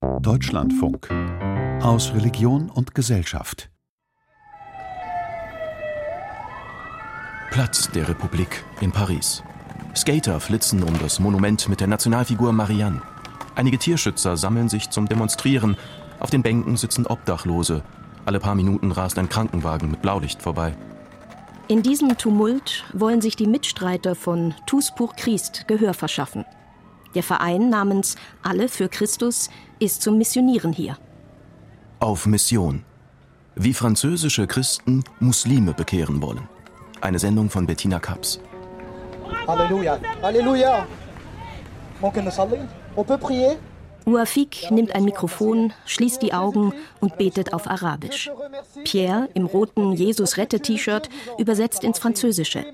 Deutschlandfunk aus Religion und Gesellschaft. Platz der Republik in Paris. Skater flitzen um das Monument mit der Nationalfigur Marianne. Einige Tierschützer sammeln sich zum Demonstrieren. Auf den Bänken sitzen Obdachlose. Alle paar Minuten rast ein Krankenwagen mit Blaulicht vorbei. In diesem Tumult wollen sich die Mitstreiter von Tous pour Christ Gehör verschaffen. Der Verein namens Alle für Christus ist zum Missionieren hier. Auf Mission. Wie französische Christen Muslime bekehren wollen. Eine Sendung von Bettina Kaps. Halleluja, Halleluja. On peut prier? Ouafik nimmt ein Mikrofon, schließt die Augen und betet auf Arabisch. Pierre im roten Jesus-Rette-T-Shirt übersetzt ins Französische.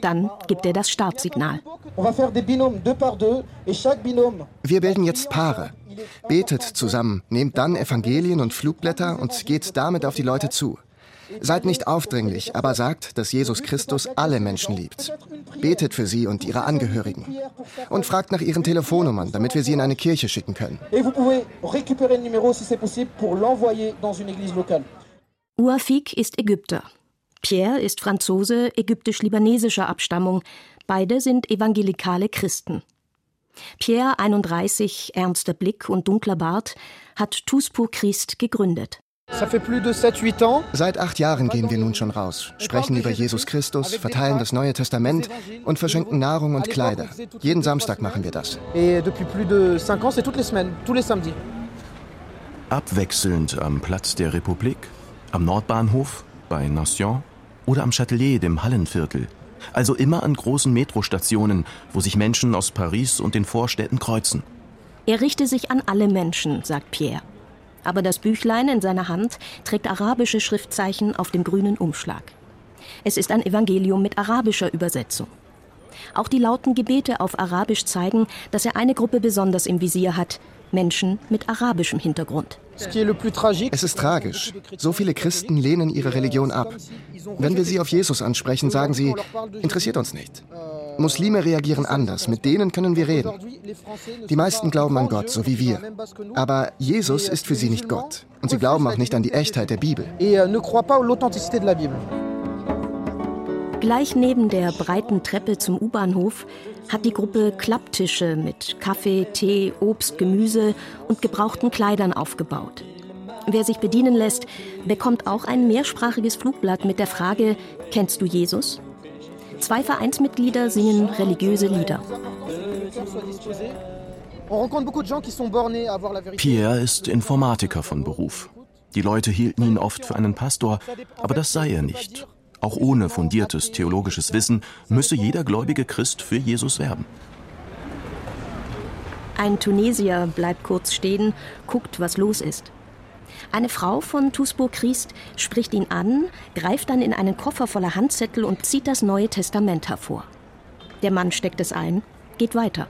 Dann gibt er das Startsignal. Wir bilden jetzt Paare. Betet zusammen, nehmt dann Evangelien und Flugblätter und geht damit auf die Leute zu. Seid nicht aufdringlich, aber sagt, dass Jesus Christus alle Menschen liebt. Betet für sie und ihre Angehörigen. Und fragt nach ihren Telefonnummern, damit wir sie in eine Kirche schicken können. Ouafik ist Ägypter. Pierre ist Franzose ägyptisch-libanesischer Abstammung. Beide sind evangelikale Christen. Pierre, 31, ernster Blick und dunkler Bart, hat Tous pour Christ gegründet. Seit acht Jahren gehen wir nun schon raus, sprechen über Jesus Christus, verteilen das Neue Testament und verschenken Nahrung und Kleider. Jeden Samstag machen wir das. Abwechselnd am Platz der Republik, am Nordbahnhof, bei Nation oder am Châtelet, dem Hallenviertel. Also immer an großen Metrostationen, wo sich Menschen aus Paris und den Vorstädten kreuzen. Er richte sich an alle Menschen, sagt Pierre aber das Büchlein in seiner Hand trägt arabische Schriftzeichen auf dem grünen Umschlag. Es ist ein Evangelium mit arabischer Übersetzung. Auch die lauten Gebete auf Arabisch zeigen, dass er eine Gruppe besonders im Visier hat, Menschen mit arabischem Hintergrund. Es ist tragisch. So viele Christen lehnen ihre Religion ab. Wenn wir sie auf Jesus ansprechen, sagen sie, interessiert uns nicht. Muslime reagieren anders, mit denen können wir reden. Die meisten glauben an Gott, so wie wir. Aber Jesus ist für sie nicht Gott. Und sie glauben auch nicht an die Echtheit der Bibel. Gleich neben der breiten Treppe zum U-Bahnhof hat die Gruppe Klapptische mit Kaffee, Tee, Obst, Gemüse und gebrauchten Kleidern aufgebaut. Wer sich bedienen lässt, bekommt auch ein mehrsprachiges Flugblatt mit der Frage, kennst du Jesus? Zwei Vereinsmitglieder singen religiöse Lieder. Pierre ist Informatiker von Beruf. Die Leute hielten ihn oft für einen Pastor, aber das sei er nicht. Auch ohne fundiertes theologisches Wissen müsse jeder gläubige Christ für Jesus werben. Ein Tunesier bleibt kurz stehen, guckt, was los ist. Eine Frau von Tusburg Christ spricht ihn an, greift dann in einen Koffer voller Handzettel und zieht das Neue Testament hervor. Der Mann steckt es ein, geht weiter.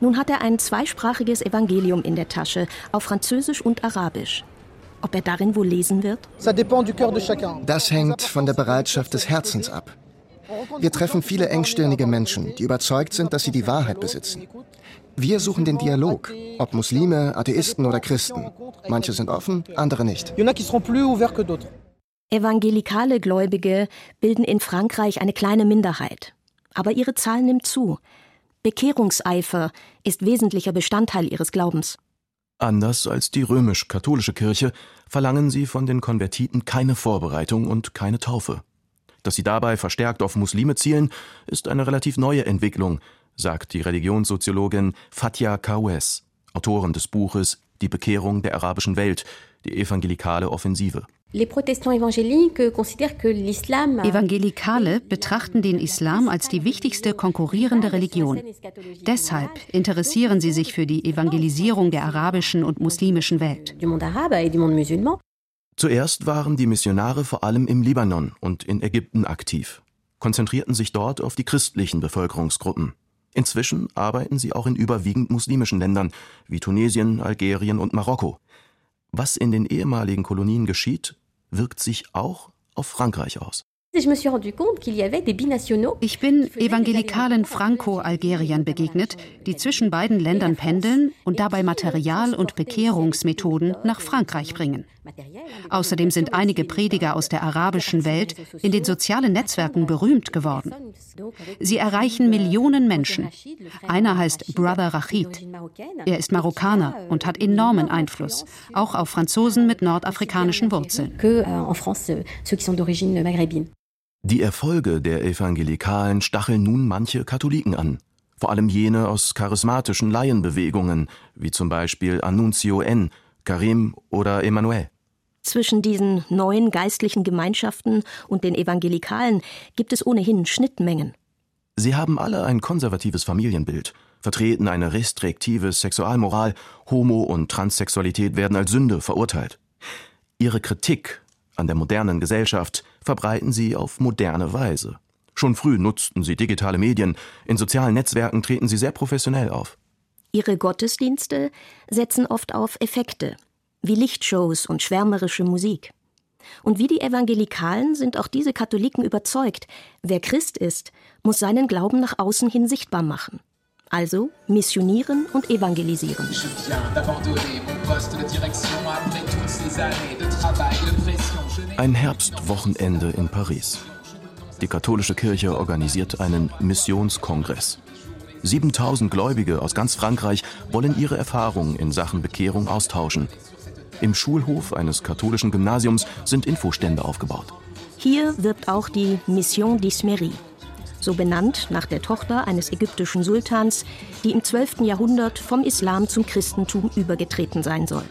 Nun hat er ein zweisprachiges Evangelium in der Tasche, auf Französisch und Arabisch. Ob er darin wohl lesen wird? Das hängt von der Bereitschaft des Herzens ab. Wir treffen viele engstirnige Menschen, die überzeugt sind, dass sie die Wahrheit besitzen. Wir suchen den Dialog, ob Muslime, Atheisten oder Christen. Manche sind offen, andere nicht. Evangelikale Gläubige bilden in Frankreich eine kleine Minderheit. Aber ihre Zahl nimmt zu. Bekehrungseifer ist wesentlicher Bestandteil ihres Glaubens. Anders als die römisch-katholische Kirche verlangen sie von den Konvertiten keine Vorbereitung und keine Taufe. Dass sie dabei verstärkt auf Muslime zielen, ist eine relativ neue Entwicklung, sagt die Religionssoziologin Fatia Kawes, Autorin des Buches Die Bekehrung der arabischen Welt, die evangelikale Offensive. Evangelikale betrachten den Islam als die wichtigste konkurrierende Religion. Deshalb interessieren sie sich für die Evangelisierung der arabischen und muslimischen Welt. Zuerst waren die Missionare vor allem im Libanon und in Ägypten aktiv, konzentrierten sich dort auf die christlichen Bevölkerungsgruppen. Inzwischen arbeiten sie auch in überwiegend muslimischen Ländern wie Tunesien, Algerien und Marokko. Was in den ehemaligen Kolonien geschieht, wirkt sich auch auf Frankreich aus. Ich bin evangelikalen Franco-Algeriern begegnet, die zwischen beiden Ländern pendeln und dabei Material und Bekehrungsmethoden nach Frankreich bringen. Außerdem sind einige Prediger aus der arabischen Welt in den sozialen Netzwerken berühmt geworden. Sie erreichen Millionen Menschen. Einer heißt Brother Rachid. Er ist Marokkaner und hat enormen Einfluss, auch auf Franzosen mit nordafrikanischen Wurzeln. Die Erfolge der Evangelikalen stacheln nun manche Katholiken an, vor allem jene aus charismatischen Laienbewegungen, wie zum Beispiel Annunzio N., Karim oder Emmanuel. Zwischen diesen neuen geistlichen Gemeinschaften und den Evangelikalen gibt es ohnehin Schnittmengen. Sie haben alle ein konservatives Familienbild, vertreten eine restriktive Sexualmoral, Homo- und Transsexualität werden als Sünde verurteilt. Ihre Kritik an der modernen Gesellschaft verbreiten sie auf moderne Weise. Schon früh nutzten sie digitale Medien, in sozialen Netzwerken treten sie sehr professionell auf. Ihre Gottesdienste setzen oft auf Effekte, wie Lichtshows und schwärmerische Musik. Und wie die Evangelikalen sind auch diese Katholiken überzeugt, wer Christ ist, muss seinen Glauben nach außen hin sichtbar machen. Also missionieren und evangelisieren. Ein Herbstwochenende in Paris. Die katholische Kirche organisiert einen Missionskongress. 7000 Gläubige aus ganz Frankreich wollen ihre Erfahrungen in Sachen Bekehrung austauschen. Im Schulhof eines katholischen Gymnasiums sind Infostände aufgebaut. Hier wirbt auch die Mission d'Ismerie, so benannt nach der Tochter eines ägyptischen Sultans, die im 12. Jahrhundert vom Islam zum Christentum übergetreten sein soll.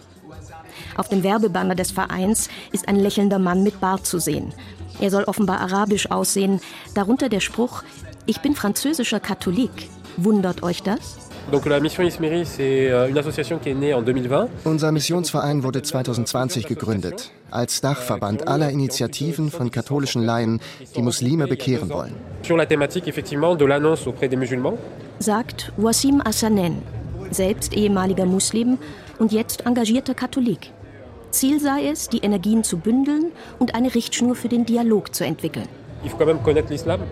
Auf dem Werbebanner des Vereins ist ein lächelnder Mann mit Bart zu sehen. Er soll offenbar arabisch aussehen, darunter der Spruch Ich bin französischer Katholik. Wundert euch das? Euh, Unser Missionsverein wurde 2020 gegründet, als Dachverband aller Initiativen von katholischen Laien, die Muslime bekehren wollen. Sagt Wasim Assanen, selbst ehemaliger Muslim und jetzt engagierter Katholik. Ziel sei es, die Energien zu bündeln und eine Richtschnur für den Dialog zu entwickeln.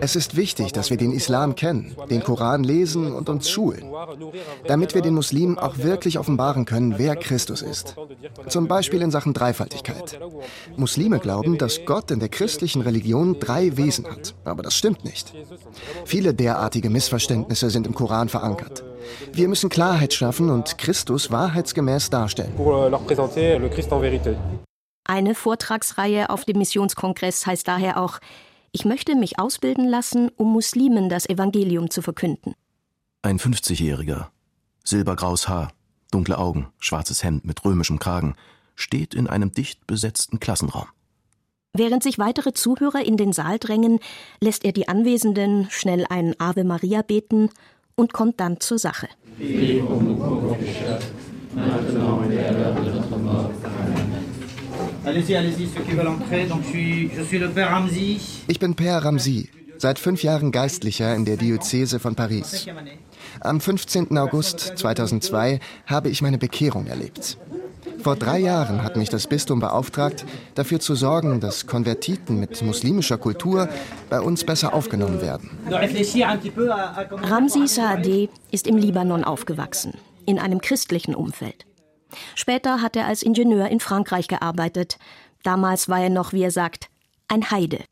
Es ist wichtig, dass wir den Islam kennen, den Koran lesen und uns schulen, damit wir den Muslimen auch wirklich offenbaren können, wer Christus ist. Zum Beispiel in Sachen Dreifaltigkeit. Muslime glauben, dass Gott in der christlichen Religion drei Wesen hat, aber das stimmt nicht. Viele derartige Missverständnisse sind im Koran verankert. Wir müssen Klarheit schaffen und Christus wahrheitsgemäß darstellen. Eine Vortragsreihe auf dem Missionskongress heißt daher auch ich möchte mich ausbilden lassen, um Muslimen das Evangelium zu verkünden. Ein 50-Jähriger, silbergraues Haar, dunkle Augen, schwarzes Hemd mit römischem Kragen, steht in einem dicht besetzten Klassenraum. Während sich weitere Zuhörer in den Saal drängen, lässt er die Anwesenden schnell ein Ave Maria beten und kommt dann zur Sache. Allez-y, allez-y, ceux qui veulent entrer. Donc, je suis, je suis le Père Ramzi. Ich bin Père Ramzi, seit fünf Jahren Geistlicher in der Diözese von Paris. Am 15. August 2002 habe ich meine Bekehrung erlebt. Vor drei Jahren hat mich das Bistum beauftragt, dafür zu sorgen, dass Konvertiten mit muslimischer Kultur bei uns besser aufgenommen werden. Ramzi Saadeh ist im Libanon aufgewachsen, in einem christlichen Umfeld. Später hat er als Ingenieur in Frankreich gearbeitet. Damals war er noch, wie er sagt, ein Heide.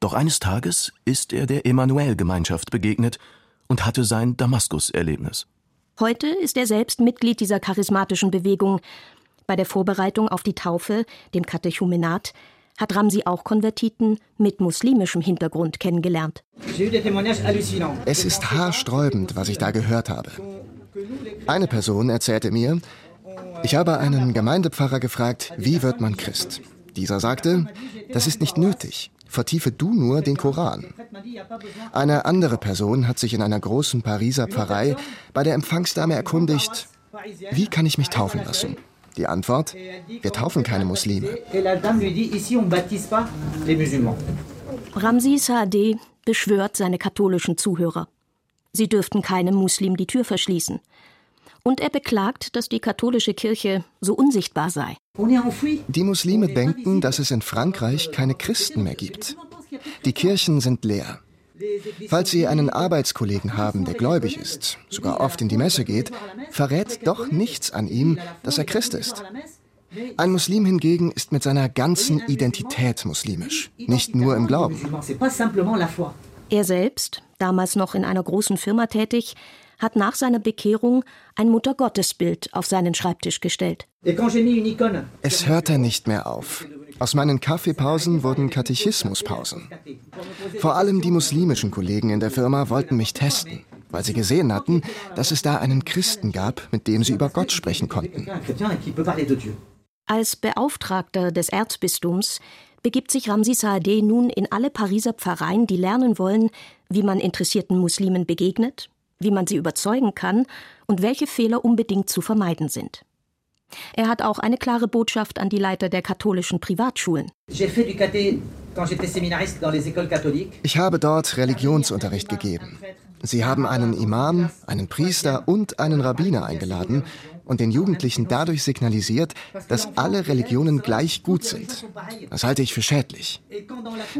Doch eines Tages ist er der Emanuel-Gemeinschaft begegnet und hatte sein Damaskus-Erlebnis. Heute ist er selbst Mitglied dieser charismatischen Bewegung. Bei der Vorbereitung auf die Taufe, dem Katechumenat, hat Ramsi auch Konvertiten mit muslimischem Hintergrund kennengelernt. Es ist haarsträubend, was ich da gehört habe. Eine Person erzählte mir, ich habe einen Gemeindepfarrer gefragt, wie wird man Christ? Dieser sagte, das ist nicht nötig. Vertiefe du nur den Koran. Eine andere Person hat sich in einer großen Pariser Pfarrei bei der Empfangsdame erkundigt, wie kann ich mich taufen lassen? Die Antwort, wir taufen keine Muslime. Ramsi Saadeh beschwört seine katholischen Zuhörer. Sie dürften keinem Muslim die Tür verschließen. Und er beklagt, dass die katholische Kirche so unsichtbar sei. Die Muslime denken, dass es in Frankreich keine Christen mehr gibt. Die Kirchen sind leer. Falls Sie einen Arbeitskollegen haben, der gläubig ist, sogar oft in die Messe geht, verrät doch nichts an ihm, dass er Christ ist. Ein Muslim hingegen ist mit seiner ganzen Identität muslimisch, nicht nur im Glauben. Er selbst, damals noch in einer großen Firma tätig, hat nach seiner Bekehrung ein Muttergottesbild auf seinen Schreibtisch gestellt. Es hörte nicht mehr auf. Aus meinen Kaffeepausen wurden Katechismuspausen. Vor allem die muslimischen Kollegen in der Firma wollten mich testen, weil sie gesehen hatten, dass es da einen Christen gab, mit dem sie über Gott sprechen konnten. Als Beauftragter des Erzbistums begibt sich Ramsi Saadeh nun in alle Pariser Pfarreien, die lernen wollen, wie man interessierten Muslimen begegnet, wie man sie überzeugen kann und welche Fehler unbedingt zu vermeiden sind. Er hat auch eine klare Botschaft an die Leiter der katholischen Privatschulen. Ich habe dort Religionsunterricht gegeben. Sie haben einen Imam, einen Priester und einen Rabbiner eingeladen und den Jugendlichen dadurch signalisiert, dass alle Religionen gleich gut sind. Das halte ich für schädlich.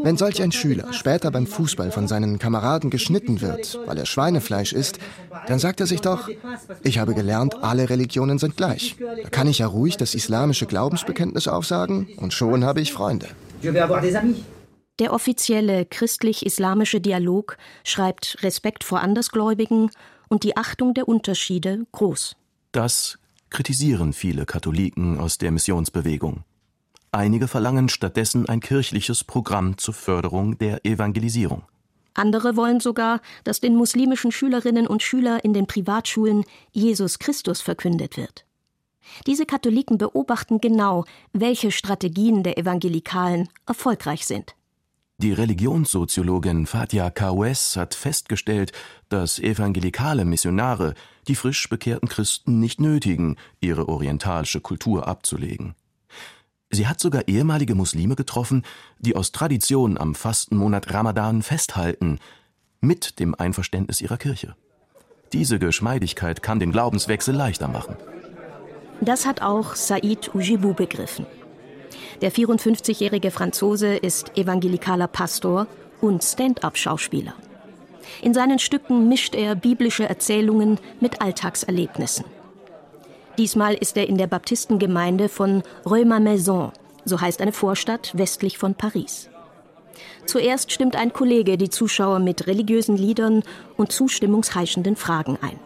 Wenn solch ein Schüler später beim Fußball von seinen Kameraden geschnitten wird, weil er Schweinefleisch isst, dann sagt er sich doch, ich habe gelernt, alle Religionen sind gleich. Da kann ich ja ruhig das islamische Glaubensbekenntnis aufsagen und schon habe ich Freunde. Der offizielle christlich-islamische Dialog schreibt Respekt vor Andersgläubigen und die Achtung der Unterschiede groß. Das kritisieren viele Katholiken aus der Missionsbewegung. Einige verlangen stattdessen ein kirchliches Programm zur Förderung der Evangelisierung. Andere wollen sogar, dass den muslimischen Schülerinnen und Schülern in den Privatschulen Jesus Christus verkündet wird. Diese Katholiken beobachten genau, welche Strategien der Evangelikalen erfolgreich sind. Die Religionssoziologin Fatia Kawes hat festgestellt, dass evangelikale Missionare die frisch bekehrten Christen nicht nötigen, ihre orientalische Kultur abzulegen. Sie hat sogar ehemalige Muslime getroffen, die aus Tradition am Fastenmonat Ramadan festhalten, mit dem Einverständnis ihrer Kirche. Diese Geschmeidigkeit kann den Glaubenswechsel leichter machen. Das hat auch Said Ujibou begriffen. Der 54-jährige Franzose ist evangelikaler Pastor und Stand-up-Schauspieler. In seinen Stücken mischt er biblische Erzählungen mit Alltagserlebnissen. Diesmal ist er in der Baptistengemeinde von Reumas-Maison, so heißt eine Vorstadt westlich von Paris. Zuerst stimmt ein Kollege die Zuschauer mit religiösen Liedern und zustimmungsheischenden Fragen ein.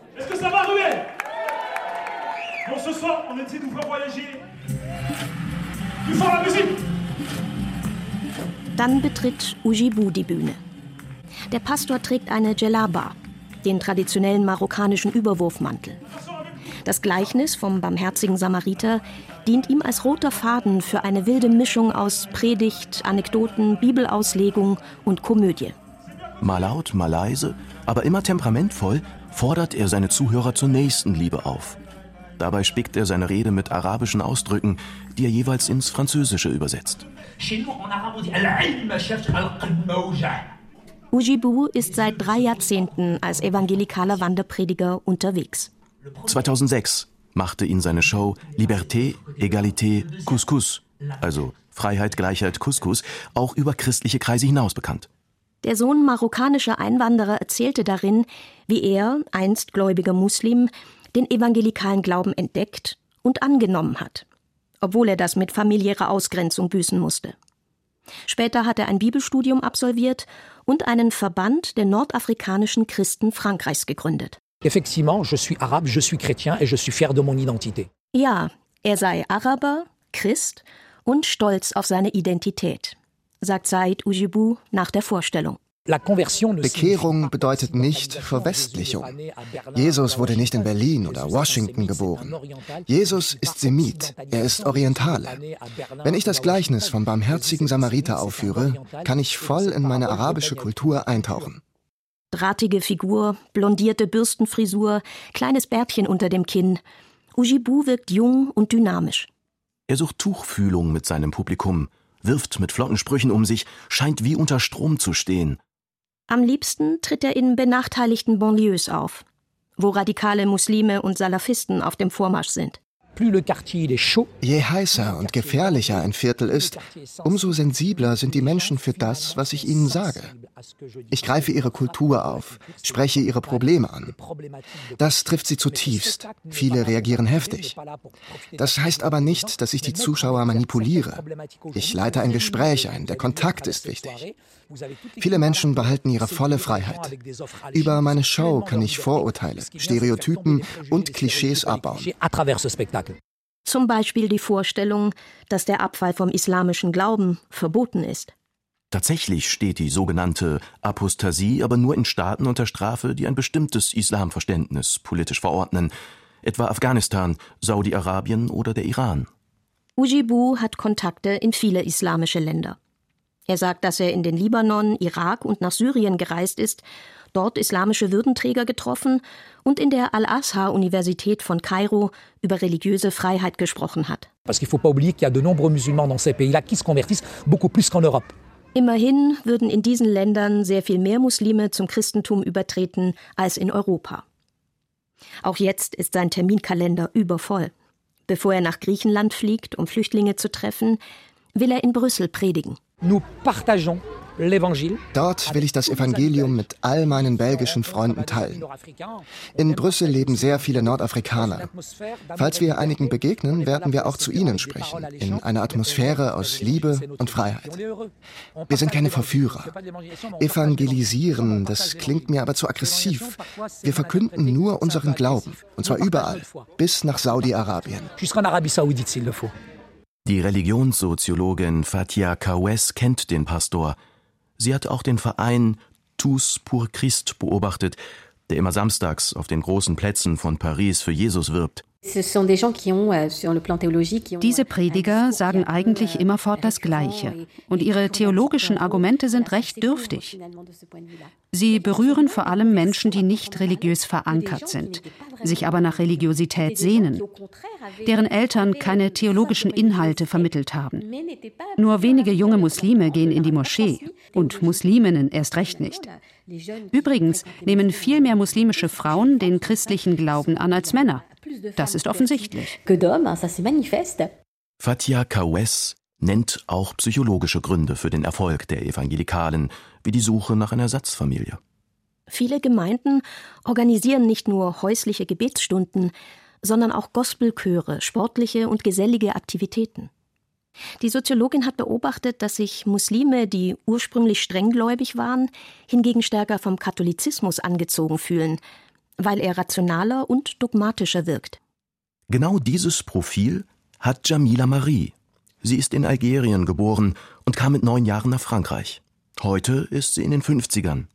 Dann betritt Ujibu die Bühne. Der Pastor trägt eine Djellaba, den traditionellen marokkanischen Überwurfmantel. Das Gleichnis vom barmherzigen Samariter dient ihm als roter Faden für eine wilde Mischung aus Predigt, Anekdoten, Bibelauslegung und Komödie. Mal laut, mal leise, aber immer temperamentvoll fordert er seine Zuhörer zur Nächstenliebe auf. Dabei spickt er seine Rede mit arabischen Ausdrücken, die er jeweils ins Französische übersetzt. Ujibu ist seit drei Jahrzehnten als evangelikaler Wanderprediger unterwegs. 2006 machte ihn seine Show Liberté, Egalité, Couscous, also Freiheit, Gleichheit, Couscous, auch über christliche Kreise hinaus bekannt. Der Sohn marokkanischer Einwanderer erzählte darin, wie er, einst gläubiger Muslim, den evangelikalen Glauben entdeckt und angenommen hat, obwohl er das mit familiärer Ausgrenzung büßen musste. Später hat er ein Bibelstudium absolviert und einen Verband der nordafrikanischen Christen Frankreichs gegründet. Effectivement, je suis arabe, je suis chrétien et je suis fier de mon identité. Ja, er sei Araber, Christ und stolz auf seine Identität, sagt Said Ujibou nach der Vorstellung. Bekehrung bedeutet nicht Verwestlichung. Jesus wurde nicht in Berlin oder Washington geboren. Jesus ist Semit, er ist Orientale. Wenn ich das Gleichnis vom barmherzigen Samariter aufführe, kann ich voll in meine arabische Kultur eintauchen. Drahtige Figur, blondierte Bürstenfrisur, kleines Bärtchen unter dem Kinn. Ujibu wirkt jung und dynamisch. Er sucht Tuchfühlung mit seinem Publikum, wirft mit flotten Sprüchen um sich, scheint wie unter Strom zu stehen. Am liebsten tritt er in benachteiligten Banlieues auf, wo radikale Muslime und Salafisten auf dem Vormarsch sind. Je heißer und gefährlicher ein Viertel ist, umso sensibler sind die Menschen für das, was ich ihnen sage. Ich greife ihre Kultur auf, spreche ihre Probleme an. Das trifft sie zutiefst. Viele reagieren heftig. Das heißt aber nicht, dass ich die Zuschauer manipuliere. Ich leite ein Gespräch ein, der Kontakt ist wichtig. Viele Menschen behalten ihre volle Freiheit. Über meine Show kann ich Vorurteile, Stereotypen und Klischees abbauen. Zum Beispiel die Vorstellung, dass der Abfall vom islamischen Glauben verboten ist. Tatsächlich steht die sogenannte Apostasie aber nur in Staaten unter Strafe, die ein bestimmtes Islamverständnis politisch verordnen, etwa Afghanistan, Saudi-Arabien oder der Iran. Ujibu hat Kontakte in viele islamische Länder. Er sagt, dass er in den Libanon, Irak und nach Syrien gereist ist, dort islamische Würdenträger getroffen und in der Al-Azhar-Universität von Kairo über religiöse Freiheit gesprochen hat. Immerhin würden in diesen Ländern sehr viel mehr Muslime zum Christentum übertreten als in Europa. Auch jetzt ist sein Terminkalender übervoll. Bevor er nach Griechenland fliegt, um Flüchtlinge zu treffen, will er in Brüssel predigen. Nous partageons Dort will ich das Evangelium mit all meinen belgischen Freunden teilen. In Brüssel leben sehr viele Nordafrikaner. Falls wir einigen begegnen, werden wir auch zu ihnen sprechen, in einer Atmosphäre aus Liebe und Freiheit. Wir sind keine Verführer. Evangelisieren, das klingt mir aber zu aggressiv. Wir verkünden nur unseren Glauben, und zwar überall, bis nach Saudi-Arabien. Die Religionssoziologin Fatia Kawes kennt den Pastor. Sie hat auch den Verein Tous pour Christ beobachtet, der immer samstags auf den großen Plätzen von Paris für Jesus wirbt. Euh, Diese Prediger sagen eigentlich immerfort das Gleiche. Und ihre theologischen Argumente sind recht dürftig. Sie berühren vor allem Menschen, die nicht religiös verankert sind, sich aber nach Religiosität sehnen, deren Eltern keine theologischen Inhalte vermittelt haben. Nur wenige junge Muslime gehen in die Moschee und Musliminnen erst recht nicht. Übrigens nehmen viel mehr muslimische Frauen den christlichen Glauben an als Männer. Das ist offensichtlich. Fatia Kawes nennt auch psychologische Gründe für den Erfolg der Evangelikalen, wie die Suche nach einer Ersatzfamilie. Viele Gemeinden organisieren nicht nur häusliche Gebetsstunden, sondern auch Gospelchöre, sportliche und gesellige Aktivitäten. Die Soziologin hat beobachtet, dass sich Muslime, die ursprünglich strenggläubig waren, hingegen stärker vom Katholizismus angezogen fühlen, weil er rationaler und dogmatischer wirkt. Genau dieses Profil hat Jamila Marie. Sie ist in Algerien geboren und kam mit neun Jahren nach Frankreich. Heute ist sie in den 50ern.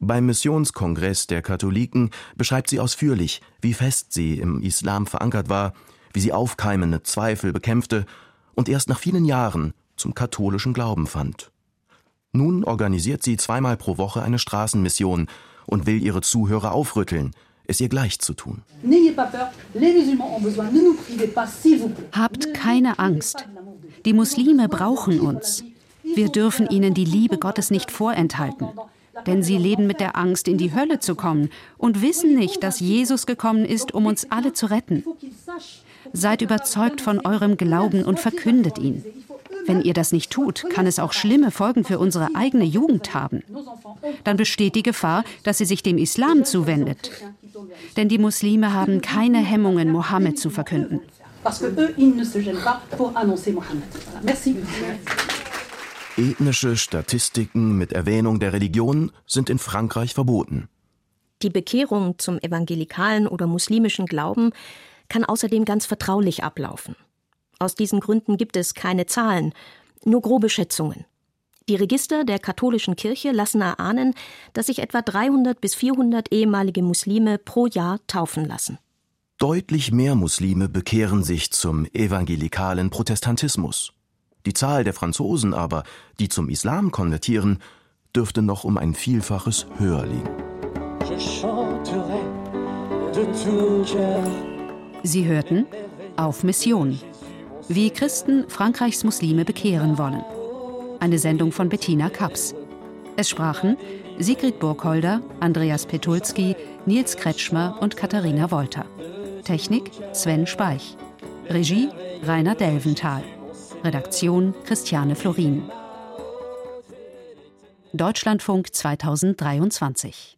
Beim Missionskongress der Katholiken beschreibt sie ausführlich, wie fest sie im Islam verankert war, wie sie aufkeimende Zweifel bekämpfte und erst nach vielen Jahren zum katholischen Glauben fand. Nun organisiert sie zweimal pro Woche eine Straßenmission und will ihre Zuhörer aufrütteln, es ihr gleich zu tun. Habt keine Angst. Die Muslime brauchen uns. Wir dürfen ihnen die Liebe Gottes nicht vorenthalten. Denn sie leben mit der Angst, in die Hölle zu kommen und wissen nicht, dass Jesus gekommen ist, um uns alle zu retten. Seid überzeugt von eurem Glauben und verkündet ihn. Wenn ihr das nicht tut, kann es auch schlimme Folgen für unsere eigene Jugend haben. Dann besteht die Gefahr, dass sie sich dem Islam zuwendet. Denn die Muslime haben keine Hemmungen, Mohammed zu verkünden. Ethnische Statistiken mit Erwähnung der Religion sind in Frankreich verboten. Die Bekehrung zum evangelikalen oder muslimischen Glauben kann außerdem ganz vertraulich ablaufen. Aus diesen Gründen gibt es keine Zahlen, nur grobe Schätzungen. Die Register der katholischen Kirche lassen erahnen, dass sich etwa 300 bis 400 ehemalige Muslime pro Jahr taufen lassen. Deutlich mehr Muslime bekehren sich zum evangelikalen Protestantismus. Die Zahl der Franzosen aber, die zum Islam konvertieren, dürfte noch um ein Vielfaches höher liegen. Sie hörten auf Mission wie Christen Frankreichs Muslime bekehren wollen. Eine Sendung von Bettina Kaps. Es sprachen Sigrid Burkholder, Andreas Petulski, Nils Kretschmer und Katharina Wolter. Technik Sven Speich. Regie Rainer Delventhal. Redaktion Christiane Florin. Deutschlandfunk 2023